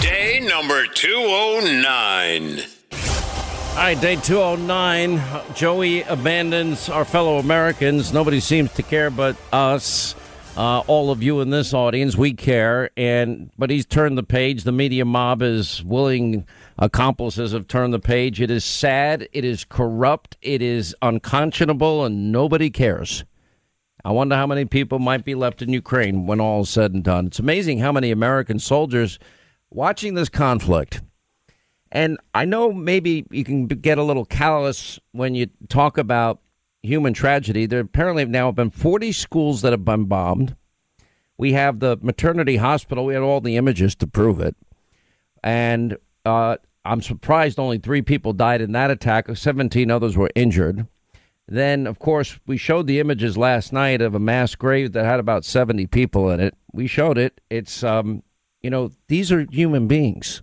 Day number 209. All right, day 209. Joey abandons our fellow Americans. Nobody seems to care but us. Uh, all of you in this audience, we care. And but he's turned the page. The media mob is willing accomplices have turned the page. It is sad. It is corrupt. It is unconscionable, and nobody cares. I wonder how many people might be left in Ukraine when all is said and done. It's amazing how many American soldiers watching this conflict. And I know maybe you can get a little callous when you talk about human tragedy. There apparently have now been 40 schools that have been bombed. We have the maternity hospital. We had all the images to prove it. And uh, I'm surprised only three people died in that attack. 17 others were injured. Then, of course, we showed the images last night of a mass grave that had about 70 people in it. We showed it. It's, um, you know, these are human beings.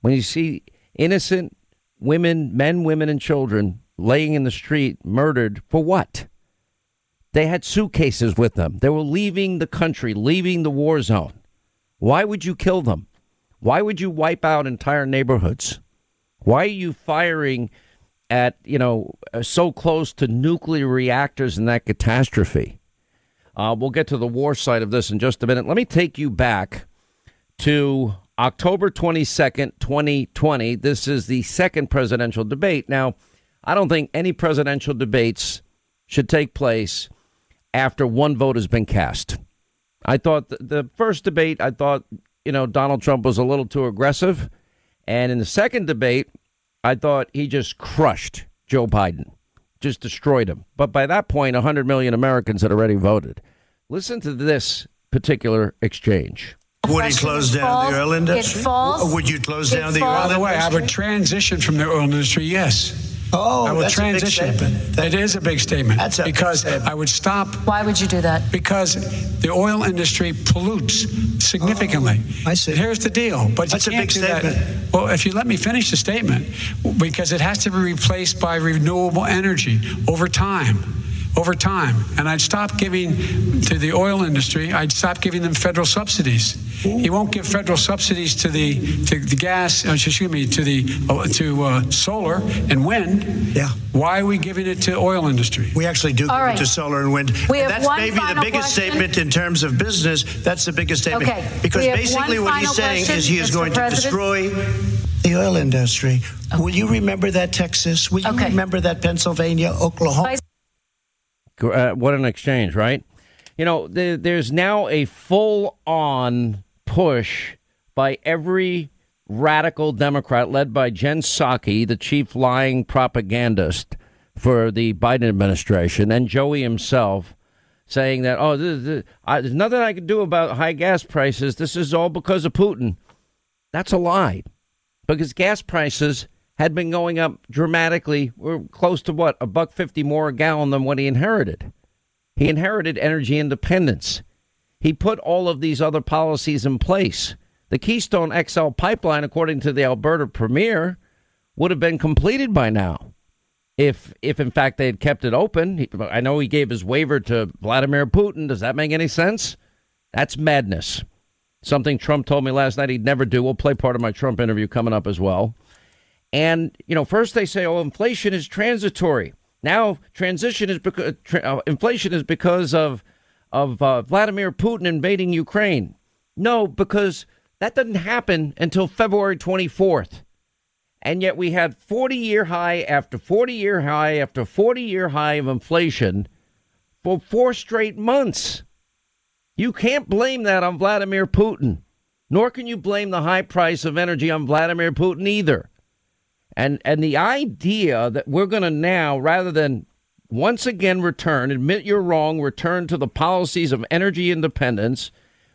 When you see innocent women, men, women, and children laying in the street, murdered for what? They had suitcases with them. They were leaving the country, leaving the war zone. Why would you kill them? Why would you wipe out entire neighborhoods? Why are you firing at, you know, uh, so close to nuclear reactors in that catastrophe? Uh, we'll get to the war side of this in just a minute. Let me take you back to October 22nd, 2020. This is the second presidential debate. Now, I don't think any presidential debates should take place after one vote has been cast. I thought the, first debate, I thought, you know, Donald Trump was a little too aggressive. And in the second debate, I thought he just crushed Joe Biden, just destroyed him. But by that point, 100 million Americans had already voted. Listen to this particular exchange. Would he close down the oil industry? It falls. Would you close It down the falls. oil By the way, I industry? would transition from the oil industry, yes. Oh, I would that's a big transition. statement. That- it is a big statement. That's a big because statement. I would stop Why would you do that? because the oil industry pollutes significantly. Oh, I see. Here's the deal, but That's a you can't big do that. statement. Well, if you let me finish the statement, because it has to be replaced by renewable energy over time. Over time, and I'd stop giving to the oil industry. I'd stop giving them federal subsidies. He won't give federal subsidies to the to the gas. uh, Excuse me, to the uh, to uh, solar and wind. Yeah. Why are we giving it to oil industry? We actually do All give it to solar and wind. We And have that's one maybe the biggest question. statement in terms of business. That's the biggest statement. Okay. Because basically what he's saying question, is he is Mr. going to destroy the oil industry. Will you remember that Texas? Will you Okay. remember that Pennsylvania, Oklahoma? Uh, what an exchange, right? You know, there, there's now a full on push by every radical Democrat led by Jen Psaki, the chief lying propagandist for the Biden administration, and Joey himself saying that, oh, this, this, I, there's nothing I can do about high gas prices. This is all because of Putin. That's a lie because gas prices had been going up dramatically. We're close to what a buck fifty more a gallon than what he inherited. He inherited energy independence. He put all of these other policies in place. The Keystone XL pipeline, according to the Alberta Premier, would have been completed by now if if in fact they had kept it open. I know he gave his waiver to Vladimir Putin. Does that make any sense? That's madness. Something Trump told me last night he'd never do. We'll play part of my Trump interview coming up as well. And you know, first they say, "Oh, inflation is transitory." Now, transition is because uh, inflation is because of of uh, Vladimir Putin invading Ukraine. No, because that doesn't happen until February twenty fourth. And yet we had 40 year high after 40 year high after 40 year high of inflation for four straight months. You can't blame that on Vladimir Putin, nor can you blame the high price of energy on Vladimir Putin either. And and the idea that we're going to now rather than once again return, admit you're wrong, return to the policies of energy independence,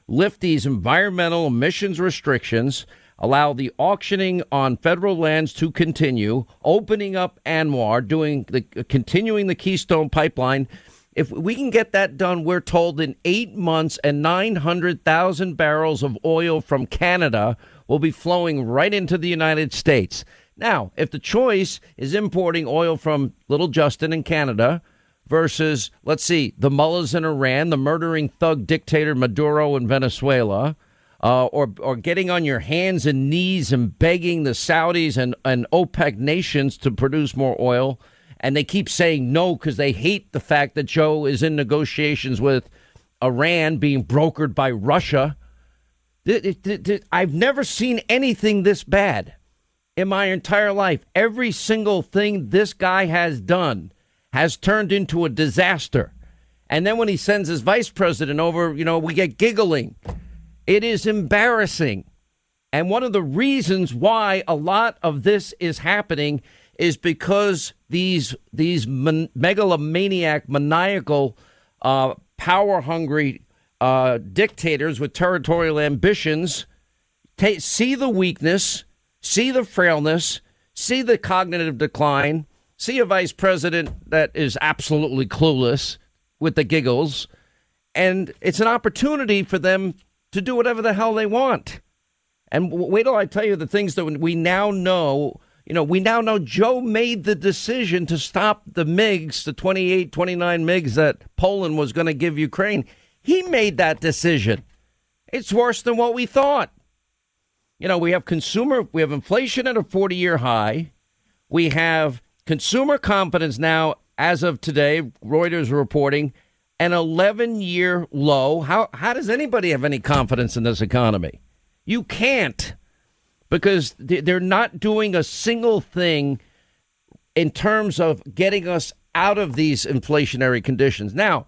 lift these environmental emissions restrictions, allow the auctioning on federal lands to continue, opening up ANWR, doing the continuing the Keystone pipeline. If we can get that done, we're told in eight months and 900,000 barrels of oil from Canada will be flowing right into the United States. Now, if the choice is importing oil from Little Justin in Canada versus, let's see, the mullahs in Iran, the murdering thug dictator Maduro in Venezuela, uh, or or getting on your hands and knees and begging the Saudis and, and OPEC nations to produce more oil, and they keep saying no because they hate the fact that Joe is in negotiations with Iran being brokered by Russia. I've never seen anything this bad in my entire life. Every single thing this guy has done has turned into a disaster. And then when he sends his vice president over, you know, we get giggling. It is embarrassing. And one of the reasons why a lot of this is happening is because these these man, megalomaniac, maniacal, uh, power hungry uh, dictators with territorial ambitions see the weakness, see the frailness, see the cognitive decline, see a vice president that is absolutely clueless with the giggles, and it's an opportunity for them to do whatever the hell they want. And wait till I tell you the things that we now know. You know, we now know Joe made the decision to stop the MiGs, the 28, 29 MiGs that Poland was going to give Ukraine. He made that decision. It's worse than what we thought. You know, we have consumer, we have inflation at a 40 year high. We have consumer confidence now, as of today, Reuters reporting an 11 year low. How, how does anybody have any confidence in this economy? You can't because they're not doing a single thing in terms of getting us out of these inflationary conditions. Now,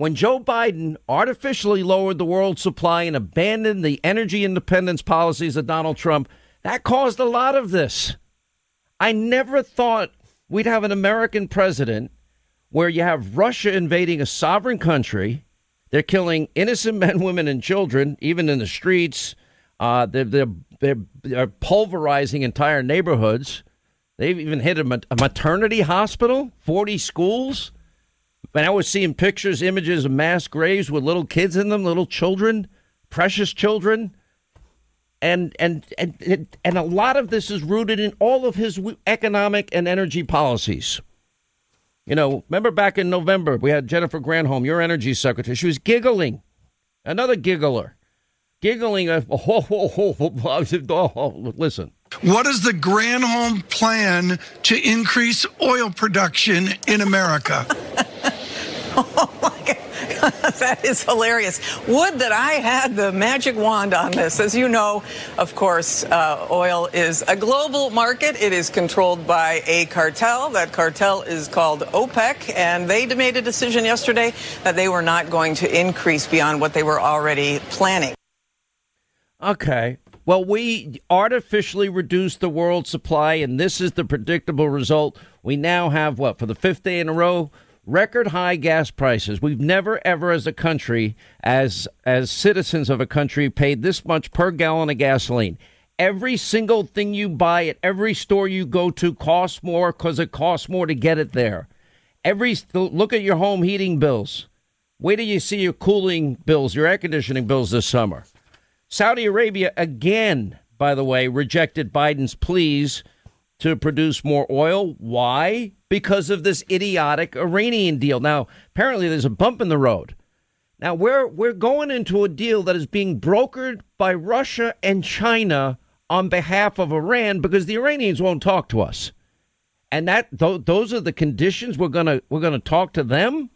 when Joe Biden artificially lowered the world supply and abandoned the energy independence policies of Donald Trump, that caused a lot of this. I never thought we'd have an American president where you have Russia invading a sovereign country. They're killing innocent men, women, and children, even in the streets. Uh, they're, they're, they're, they're, pulverizing entire neighborhoods. They've even hit a, a maternity hospital, 40 schools. And I was seeing pictures, images of mass graves with little kids in them, little children, precious children. And, and and and a lot of this is rooted in all of his economic and energy policies. You know, remember back in November we had Jennifer Granholm, your energy secretary. She was giggling, another giggler, giggling. oh, oh, oh, oh, listen. What is the Granholm plan to increase oil production in America? oh my God. that is hilarious. Would that I had the magic wand on this. As you know, of course, uh, oil is a global market. It is controlled by a cartel. That cartel is called OPEC, and they made a decision yesterday that they were not going to increase beyond what they were already planning. Okay. Well, we artificially reduced the world supply, and this is the predictable result. We now have what, for the fifth day in a row? Record high gas prices. We've never ever as a country as as citizens of a country paid this much per gallon of gasoline. Every single thing you buy at every store you go to costs more cuz it costs more to get it there. Every look at your home heating bills. Wait till you see your cooling bills, your air conditioning bills this summer. Saudi Arabia again, by the way, rejected Biden's pleas to produce more oil. Why? Because of this idiotic Iranian deal. Now, apparently there's a bump in the road. Now, we're, we're going into a deal that is being brokered by Russia and China on behalf of Iran because the Iranians won't talk to us. And that th- those are the conditions we're going to we're to talk to them.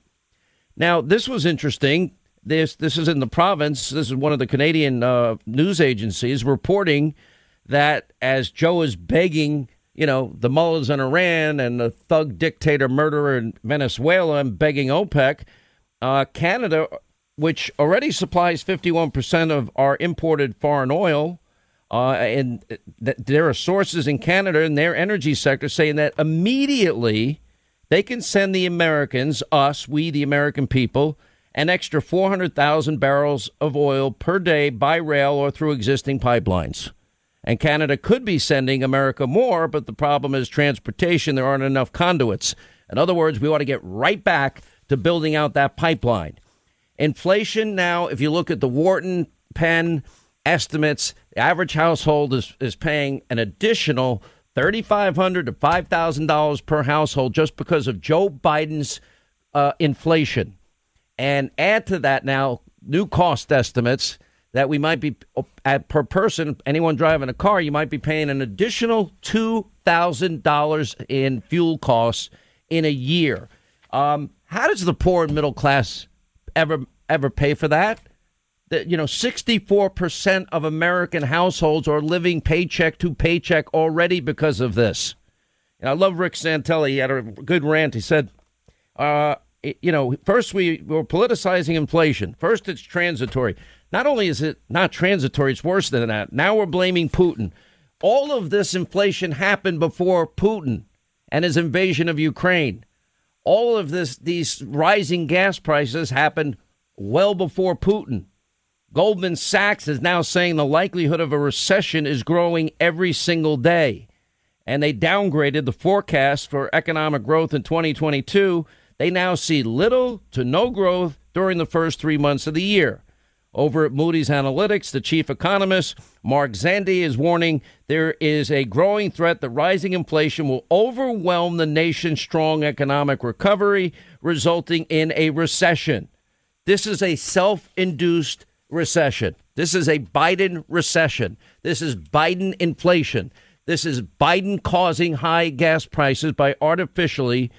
Now, this was interesting. This this is in the province. This is one of the Canadian uh, news agencies reporting that as Joe is begging you know, the mullahs in Iran and the thug dictator murderer in Venezuela and begging OPEC, uh, Canada, which already supplies 51% of our imported foreign oil, uh, and th- there are sources in Canada in their energy sector saying that immediately they can send the Americans, us, we, the American people, an extra 400,000 barrels of oil per day by rail or through existing pipelines. And Canada could be sending America more, but the problem is transportation. There aren't enough conduits. In other words, we want to get right back to building out that pipeline. Inflation now, if you look at the Wharton Penn estimates, the average household is, is paying an additional 3,500 to $5,000 per household just because of Joe Biden's uh, inflation. And add to that now new cost estimates that we might be at per person, anyone driving a car, you might be paying an additional two thousand dollars in fuel costs in a year. Um, how does the poor and middle class ever ever pay for that? That you know, sixty four percent of American households are living paycheck to paycheck already because of this. And I love Rick Santelli. He had a good rant. He said, uh, you know, first we were politicizing inflation. First, it's transitory. Not only is it not transitory, it's worse than that. Now we're blaming Putin. All of this inflation happened before Putin and his invasion of Ukraine. All of this, these rising gas prices happened well before Putin. Goldman Sachs is now saying the likelihood of a recession is growing every single day. And they downgraded the forecast for economic growth in 2022. They now see little to no growth during the first three months of the year. Over at Moody's Analytics, the chief economist, Mark Zandi, is warning there is a growing threat that rising inflation will overwhelm the nation's strong economic recovery, resulting in a recession. This is a self induced recession. This is a Biden recession. This is Biden inflation. This is Biden causing high gas prices by artificially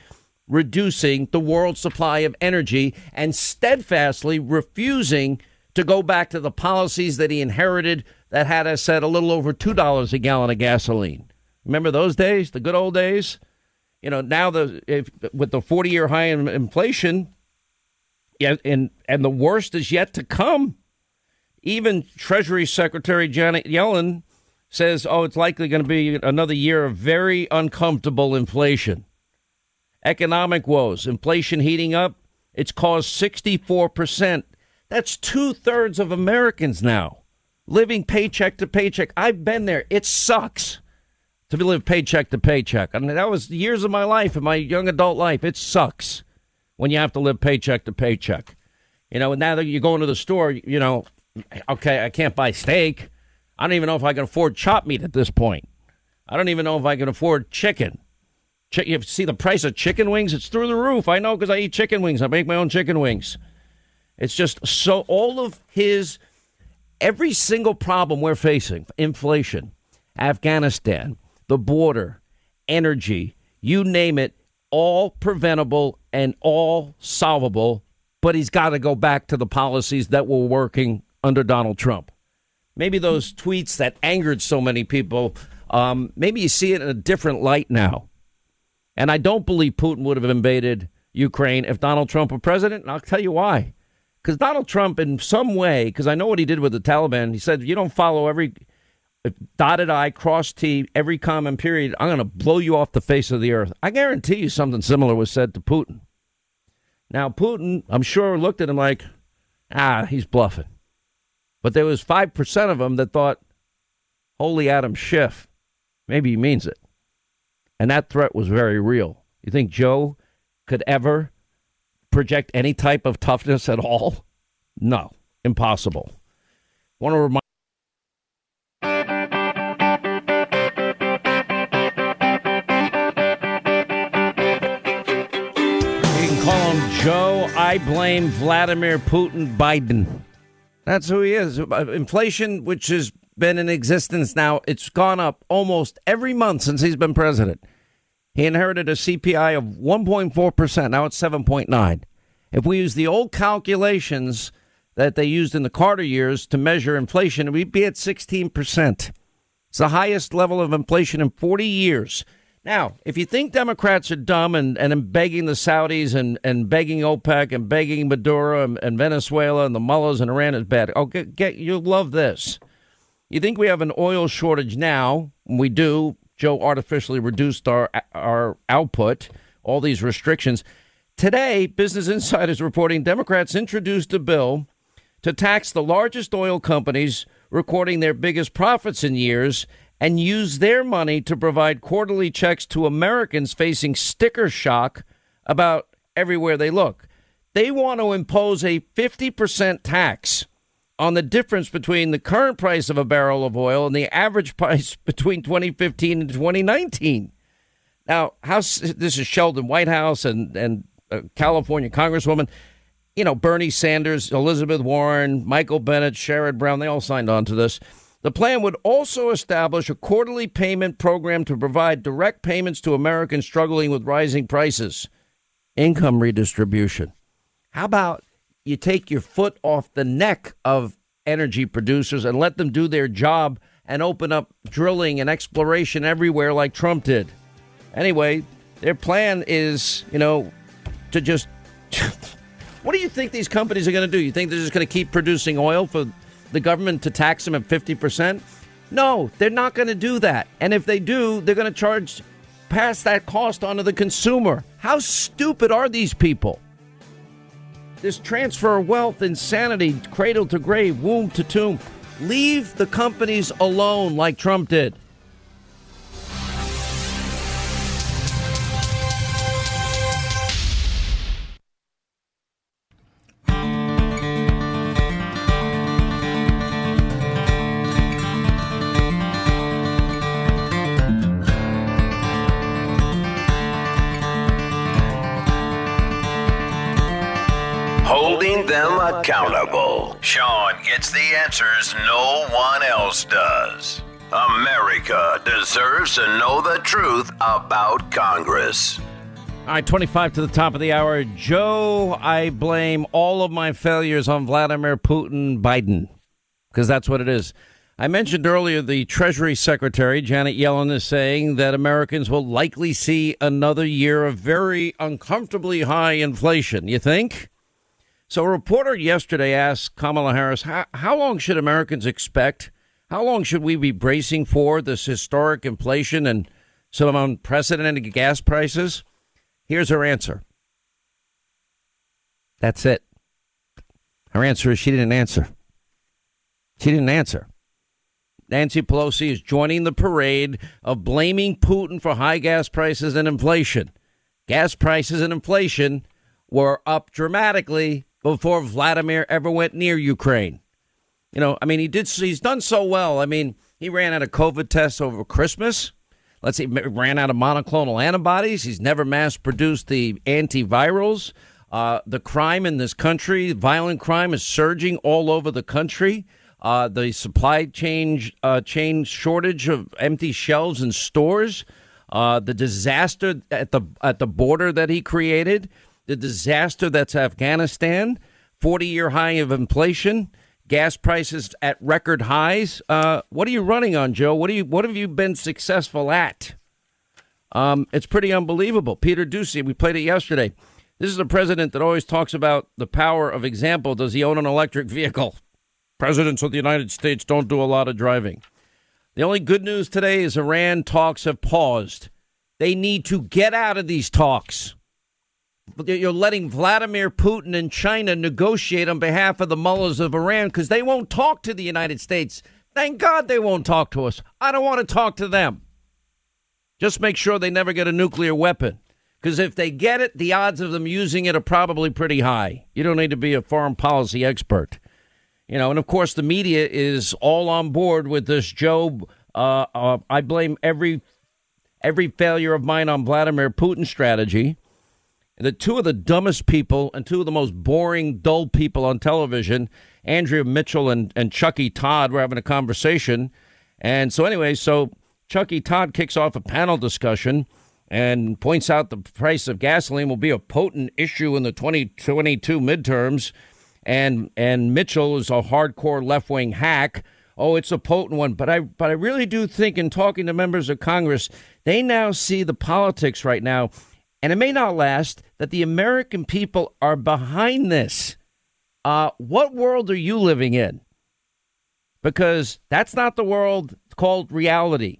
reducing the world supply of energy and steadfastly refusing to go back to the policies that he inherited that had us at a little over $2 a gallon of gasoline. Remember those days, the good old days? You know, now the if, with the 40 year high in inflation, yeah, and and the worst is yet to come. Even Treasury Secretary Janet Yellen says, "Oh, it's likely going to be another year of very uncomfortable inflation." Economic woes, inflation heating up. It's caused 64 percent that's two thirds of Americans now living paycheck to paycheck. I've been there. It sucks to live paycheck to paycheck. I mean, that was years of my life, in my young adult life. It sucks when you have to live paycheck to paycheck. You know, and now that you go into the store, you know, okay, I can't buy steak. I don't even know if I can afford chop meat at this point. I don't even know if I can afford chicken. Ch- you see the price of chicken wings? It's through the roof. I know because I eat chicken wings. I make my own chicken wings. It's just so all of his every single problem we're facing inflation, Afghanistan, the border, energy, you name it, all preventable and all solvable. But he's got to go back to the policies that were working under Donald Trump. Maybe those tweets that angered so many people, um, maybe you see it in a different light now. And I don't believe Putin would have invaded Ukraine if Donald Trump were president. And I'll tell you why because Donald Trump, in some way, because I know what he did with the Taliban, he said, you don't follow every dotted I, cross T, every common period, I'm going to blow you off the face of the earth. I guarantee you something similar was said to Putin. Now, Putin, I'm sure, looked at him like, ah, he's bluffing. But there was 5% of them that thought, holy Adam Schiff, maybe he means it. And that threat was very real. You think Joe could ever project any type of toughness at all? No, impossible. Want to remind You can call him Joe. I blame Vladimir Putin Biden. That's who he is. Uh, inflation, which has been in existence now, it's gone up almost every month since he's been president. He inherited a CPI of 1.4%. Now it's 7.9. If we use the old calculations that they used in the Carter years to measure inflation, we'd be at 16%. It's the highest level of inflation in 40 years. Now, if you think Democrats are dumb and, and begging the Saudis and, and begging OPEC and begging Maduro and, and Venezuela and the mullahs and Iran is bad, oh, get, get, you'll love this. You think we have an oil shortage now? We do. Joe artificially reduced our our output, all these restrictions. Today, Business Insider is reporting Democrats introduced a bill to tax the largest oil companies recording their biggest profits in years and use their money to provide quarterly checks to Americans facing sticker shock about everywhere they look. They want to impose a 50% tax on the difference between the current price of a barrel of oil and the average price between 2015 and 2019. Now, House, this is Sheldon Whitehouse and, and California Congresswoman. you know, Bernie Sanders, Elizabeth Warren, Michael Bennet, Sherrod Brown, they all signed on to this. The plan would also establish a quarterly payment program to provide direct payments to Americans struggling with rising prices. Income redistribution. How about you take your foot off the neck of energy producers and let them do their job and open up drilling and exploration everywhere like Trump did? Anyway, their plan is, you know, to just. what do you think these companies are going to do? You think they're just going to keep producing oil for the government to tax them at 50%? No, they're not going to do that. And if they do, they're going to charge pass that cost onto the consumer. How stupid are these people? This transfer of wealth, insanity, cradle to grave, womb to tomb. Leave the companies alone like Trump did. No one else does. America deserves to know the truth about Congress. All right, 25 to the top of the hour. Joe, I blame all of my failures on Vladimir Putin Biden because that's what it is. I mentioned earlier the Treasury Secretary, Janet Yellen, is saying that Americans will likely see another year of very uncomfortably high inflation. You think? So, a reporter yesterday asked Kamala Harris, how, how long should Americans expect? How long should we be bracing for this historic inflation and some unprecedented gas prices? Here's her answer. That's it. Her answer is she didn't answer. She didn't answer. Nancy Pelosi is joining the parade of blaming Putin for high gas prices and inflation. Gas prices and inflation were up dramatically before Vladimir ever went near Ukraine. You know, I mean, he did. He's done so well. I mean, he ran out of COVID tests over Christmas. Let's see, ran out of monoclonal antibodies. He's never mass produced the antivirals. Uh, the crime in this country, violent crime, is surging all over the country. Uh, the supply chain uh, chain shortage of empty shelves in stores. Uh, the disaster at the at the border that he created the disaster that's Afghanistan, 40 year high of inflation, gas prices at record highs. Uh, what are you running on, Joe? What, do you, what have you been successful at? Um, it's pretty unbelievable. Peter Doocy, we played it yesterday. This is a president that always talks about the power of example. Does he own an electric vehicle? Presidents of the United States don't do a lot of driving. The only good news today is Iran talks have paused. They need to get out of these talks you're letting Vladimir Putin and China negotiate on behalf of the mullahs of Iran because they won't talk to the United States. Thank God they won't talk to us. I don't want to talk to them. Just make sure they never get a nuclear weapon. Because if they get it, the odds of them using it are probably pretty high. You don't need to be a foreign policy expert. You know, and of course, the media is all on board with this Joe. Uh, uh, I blame every every failure of mine on Vladimir Putin's strategy the two of the dumbest people and two of the most boring, dull people on television, Andrea Mitchell and, and Chucky Todd, were having a conversation. And so, anyway, so Chucky Todd kicks off a panel discussion and points out the price of gasoline will be a potent issue in the 2022 midterms. And and Mitchell is a hardcore left wing hack. Oh, it's a potent one. But I but I really do think in talking to members of Congress, they now see the politics right now and it may not last, that the American people are behind this. Uh, what world are you living in? Because that's not the world called reality.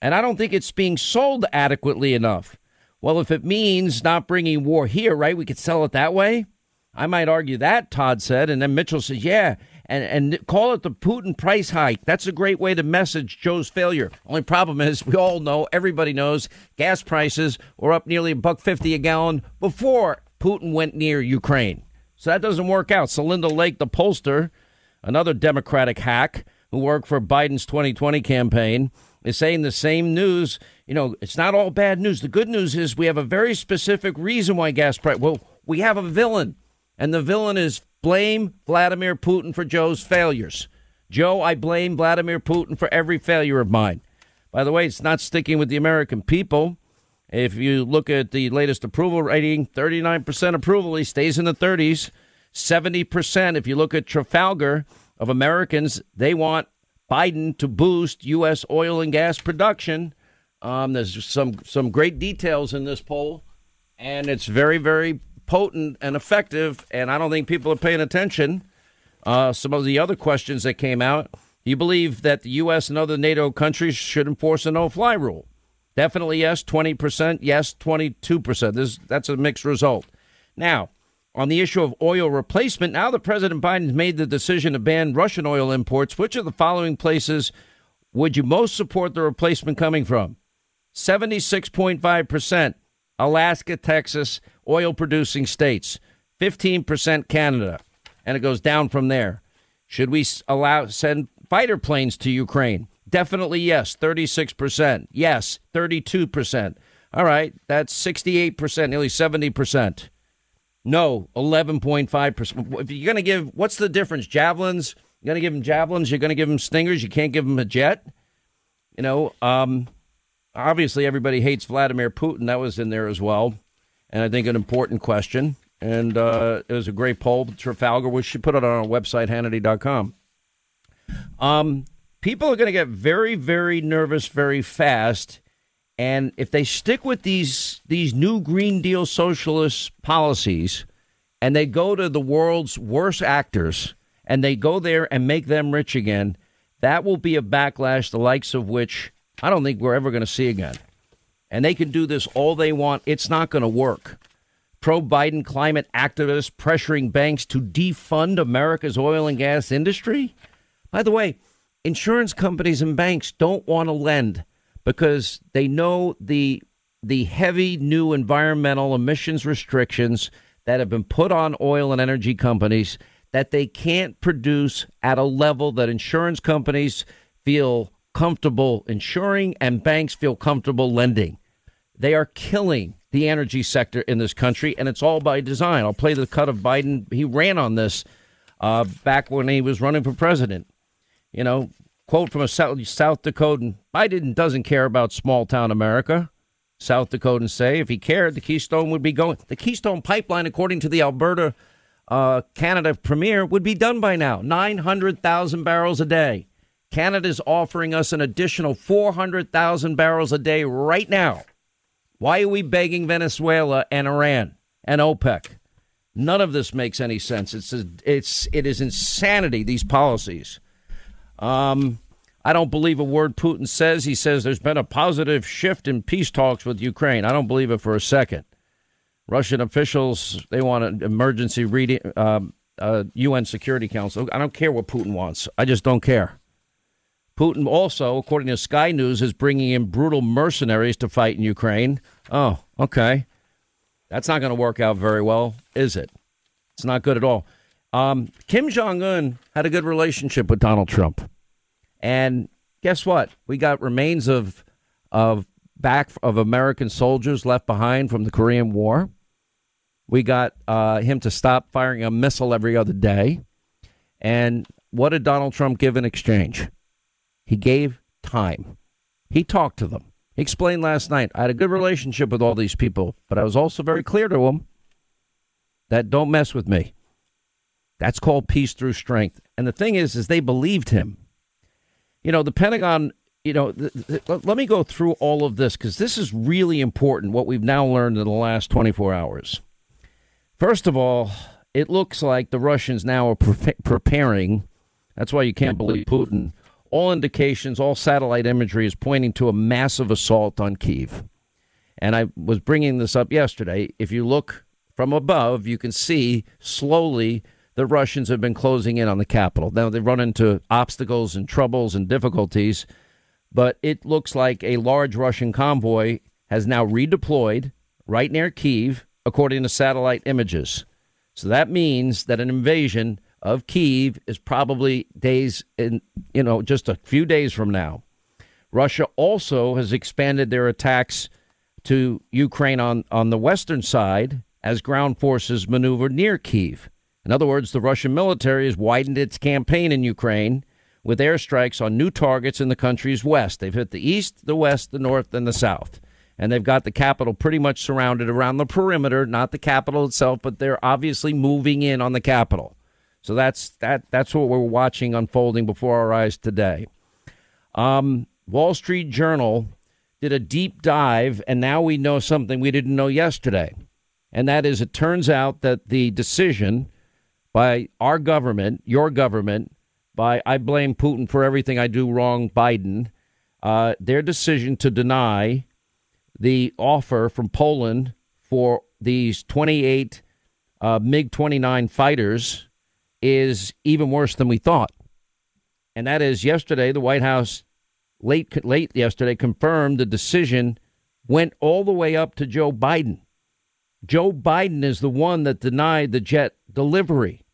And I don't think it's being sold adequately enough. Well, if it means not bringing war here, right, we could sell it that way. I might argue that, Todd said. And then Mitchell says, yeah, and, and call it the Putin price hike. That's a great way to message Joe's failure. Only problem is we all know, everybody knows, gas prices were up nearly a buck fifty a gallon before Putin went near Ukraine. So that doesn't work out. Celinda Lake, the pollster, another Democratic hack who worked for Biden's 2020 campaign, is saying the same news. You know, it's not all bad news. The good news is we have a very specific reason why gas price. Well, we have a villain. And the villain is blame Vladimir Putin for Joe's failures. Joe, I blame Vladimir Putin for every failure of mine. By the way, it's not sticking with the American people. If you look at the latest approval rating, 39% approval, he stays in the 30s. 70%, if you look at Trafalgar of Americans, they want Biden to boost U.S. oil and gas production. Um, there's some, some great details in this poll, and it's very, very potent and effective, and I don't think people are paying attention. Uh, some of the other questions that came out. You believe that the U.S. and other NATO countries should enforce a no fly rule? Definitely yes, 20%. Yes, 22%. This, that's a mixed result. Now, on the issue of oil replacement, now that President Biden's made the decision to ban Russian oil imports, which of the following places would you most support the replacement coming from? 76.5%, Alaska, Texas, oil producing states. 15% Canada. And it goes down from there. Should we allow send fighter planes to Ukraine? Definitely yes, 36%. Yes, 32%. All right, that's 68%, nearly 70%. No, 11.5%. If you're going to give, what's the difference? Javelins? You're going to give them javelins? You're going to give them stingers? You can't give them a jet? You know, um, obviously everybody hates Vladimir Putin. That was in there as well. And I think an important question. And uh, it was a great poll. Trafalgar, we should put it on our website, Hannity.com. Um, people are going to get very, very nervous very fast. And if they stick with these these new Green Deal socialist policies, and they go to the world's worst actors, and they go there and make them rich again, that will be a backlash the likes of which I don't think we're ever going to see again. And they can do this all they want; it's not going to work. Pro Biden climate activists pressuring banks to defund America's oil and gas industry. By the way, insurance companies and banks don't want to lend because they know the the heavy new environmental emissions restrictions that have been put on oil and energy companies that they can't produce at a level that insurance companies feel comfortable insuring and banks feel comfortable lending. They are killing the energy sector in this country, and it's all by design. I'll play the cut of Biden. He ran on this uh, back when he was running for president. You know, quote from a South, South Dakotan Biden doesn't care about small town America. South Dakotans say if he cared, the Keystone would be going. The Keystone pipeline, according to the Alberta uh, Canada Premier, would be done by now 900,000 barrels a day. Canada's offering us an additional 400,000 barrels a day right now. Why are we begging Venezuela and Iran and OPEC? None of this makes any sense. It's it's it is insanity. These policies. Um, I don't believe a word Putin says. He says there's been a positive shift in peace talks with Ukraine. I don't believe it for a second. Russian officials they want an emergency reading, um, uh, UN Security Council. I don't care what Putin wants. I just don't care. Putin also, according to Sky News, is bringing in brutal mercenaries to fight in Ukraine. Oh, okay. That's not going to work out very well, is it? It's not good at all. Um, Kim Jong Un had a good relationship with Donald Trump, and guess what? We got remains of of back of American soldiers left behind from the Korean War. We got uh, him to stop firing a missile every other day. And what did Donald Trump give in exchange? He gave time. He talked to them. He explained last night, I had a good relationship with all these people, but I was also very clear to them that don't mess with me. That's called peace through strength. And the thing is, is they believed him. You know, the Pentagon. You know, th- th- let me go through all of this because this is really important. What we've now learned in the last 24 hours. First of all, it looks like the Russians now are pre- preparing. That's why you can't believe Putin. All indications, all satellite imagery is pointing to a massive assault on Kiev. And I was bringing this up yesterday. If you look from above, you can see slowly the Russians have been closing in on the capital. Now they run into obstacles and troubles and difficulties, but it looks like a large Russian convoy has now redeployed right near Kiev, according to satellite images. So that means that an invasion of Kiev is probably days in, you know, just a few days from now. Russia also has expanded their attacks to Ukraine on, on the western side as ground forces maneuver near Kiev. In other words, the Russian military has widened its campaign in Ukraine with airstrikes on new targets in the country's west. They've hit the east, the west, the north, and the south. And they've got the capital pretty much surrounded around the perimeter, not the capital itself, but they're obviously moving in on the capital. So that's that that's what we're watching unfolding before our eyes today. Um, Wall Street Journal did a deep dive, and now we know something we didn't know yesterday. And that is, it turns out that the decision by our government, your government, by I blame Putin for everything I do wrong, Biden, uh, their decision to deny the offer from Poland for these 28 uh, MiG 29 fighters is even worse than we thought. And that is yesterday, the White House, late, late yesterday, confirmed the decision went all the way up to Joe Biden. Joe Biden is the one that denied the jet delivery.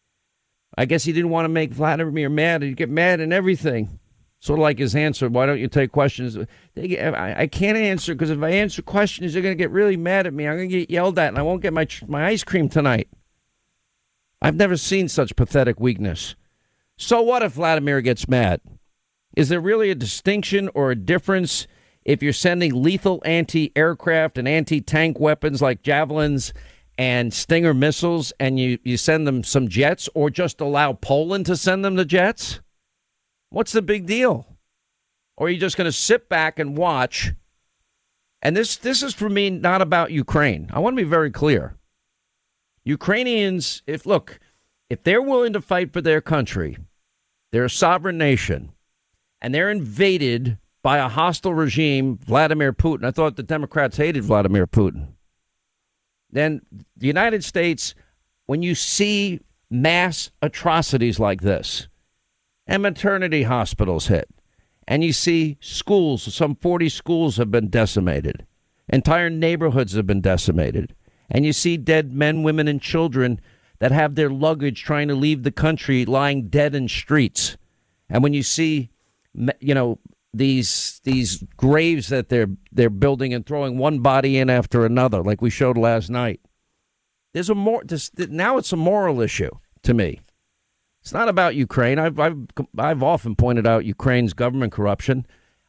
I guess he didn't want to make Vladimir mad. He'd get mad and everything. Sort of like his answer, why don't you take questions? I can't answer because if I answer questions, they're going to get really mad at me. I'm going to get yelled at and I won't get my, my ice cream tonight. I've never seen such pathetic weakness. So what if Vladimir gets mad? Is there really a distinction or a difference if you're sending lethal anti aircraft and anti tank weapons like javelins and Stinger missiles and you, you send them some jets or just allow Poland to send them the jets? What's the big deal? Or are you just going to sit back and watch? And this this is for me not about Ukraine. I want to be very clear. Ukrainians, if look, if they're willing to fight for their country, they're a sovereign nation, and they're invaded by a hostile regime, Vladimir Putin. I thought the Democrats hated Vladimir Putin. Then the United States, when you see mass atrocities like this, and maternity hospitals hit, and you see schools, some 40 schools have been decimated, entire neighborhoods have been decimated, and you see dead men, women, and children that have their luggage trying to leave the country lying dead in streets. And when you see, you know, these these graves that they're they're building and throwing one body in after another, like we showed last night. There's a more this, now it's a moral issue to me. It's not about Ukraine. I've, I've I've often pointed out Ukraine's government corruption.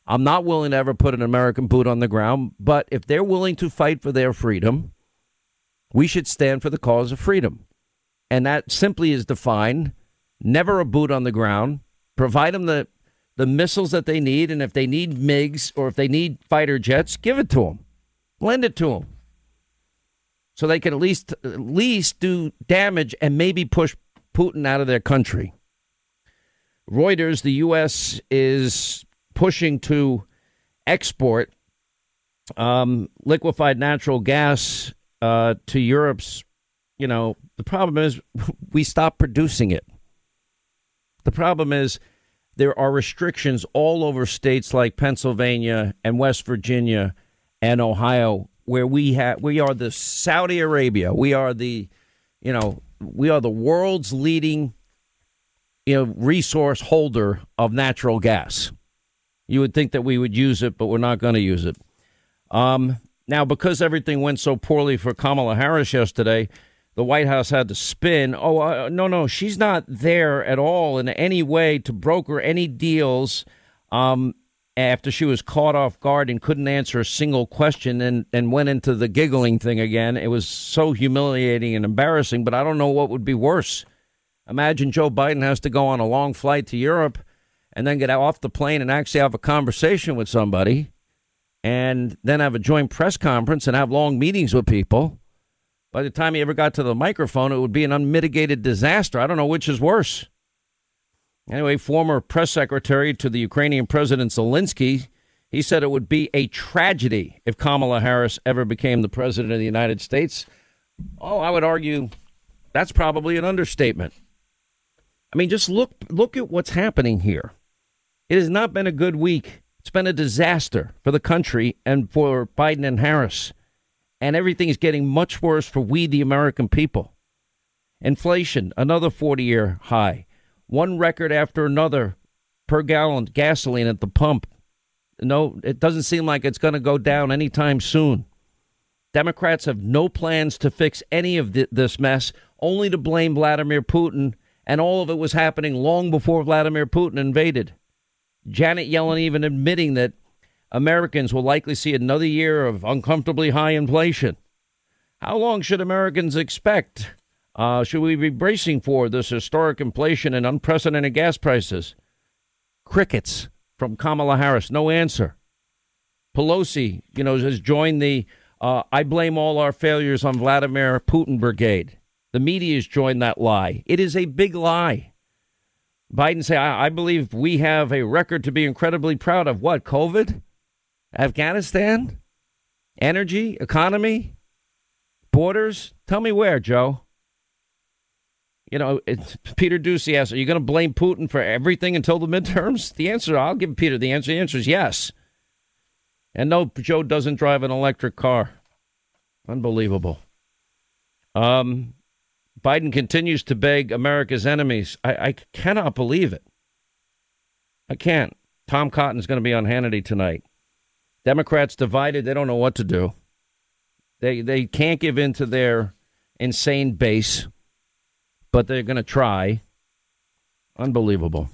I'm not willing to ever put an American boot on the ground, but if they're willing to fight for their freedom, we should stand for the cause of freedom. And that simply is defined never a boot on the ground, provide them the the missiles that they need, and if they need MiGs or if they need fighter jets, give it to them, lend it to them, so they can at least at least do damage and maybe push Putin out of their country. Reuters, the U.S. is pushing to export um, liquefied natural gas uh, to Europe's. You know, the problem is we stopped producing it. The problem is there are restrictions all over states like Pennsylvania and West Virginia and Ohio where we have we are the Saudi Arabia. We are the you know, we are the world's leading you know resource holder of natural gas. You would think that we would use it, but we're not going to use it. Um, now, because everything went so poorly for Kamala Harris yesterday, the White House had to spin. Oh, uh, no, no, she's not there at all in any way to broker any deals. Um, after she was caught off guard and couldn't answer a single question and, and went into the giggling thing again. It was so humiliating and embarrassing, but I don't know what would be worse. Imagine Joe Biden has to go on a long flight to Europe and then get off the plane and actually have a conversation with somebody and then have a joint press conference and have long meetings with people. By the time he ever got to the microphone, it would be an unmitigated disaster. I don't know which is worse. Anyway, former press secretary to the Ukrainian President Zelensky, he said it would be a tragedy if Kamala Harris ever became the president of the United States. Oh, I would argue that's probably an understatement. I mean, just look look at what's happening here. It has not been a good week. It's been a disaster for the country and for Biden and Harris and everything is getting much worse for we, the American people. Inflation, another 40 year high. One record after another per gallon gasoline at the pump. No, it doesn't seem like it's going to go down anytime soon. Democrats have no plans to fix any of th- this mess, only to blame Vladimir Putin, and all of it was happening long before Vladimir Putin invaded. Janet Yellen even admitting that Americans will likely see another year of uncomfortably high inflation. How long should Americans expect? Uh, should we be bracing for this historic inflation and unprecedented gas prices? Crickets from Kamala Harris. No answer. Pelosi, you know, has joined the uh, I blame all our failures on Vladimir Putin brigade. The media has joined that lie. It is a big lie. Biden say, I, I believe we have a record to be incredibly proud of. What? COVID? Afghanistan? Energy? Economy? Borders? Tell me where, Joe. You know, Peter Doocy asks, are you going to blame Putin for everything until the midterms? The answer, I'll give Peter the answer. The answer is yes. And no, Joe doesn't drive an electric car. Unbelievable. Um, Biden continues to beg America's enemies. I, I cannot believe it. I can't. Tom Cotton is going to be on Hannity tonight. Democrats divided. They don't know what to do. They they can't give in to their insane base, but they're going to try. Unbelievable.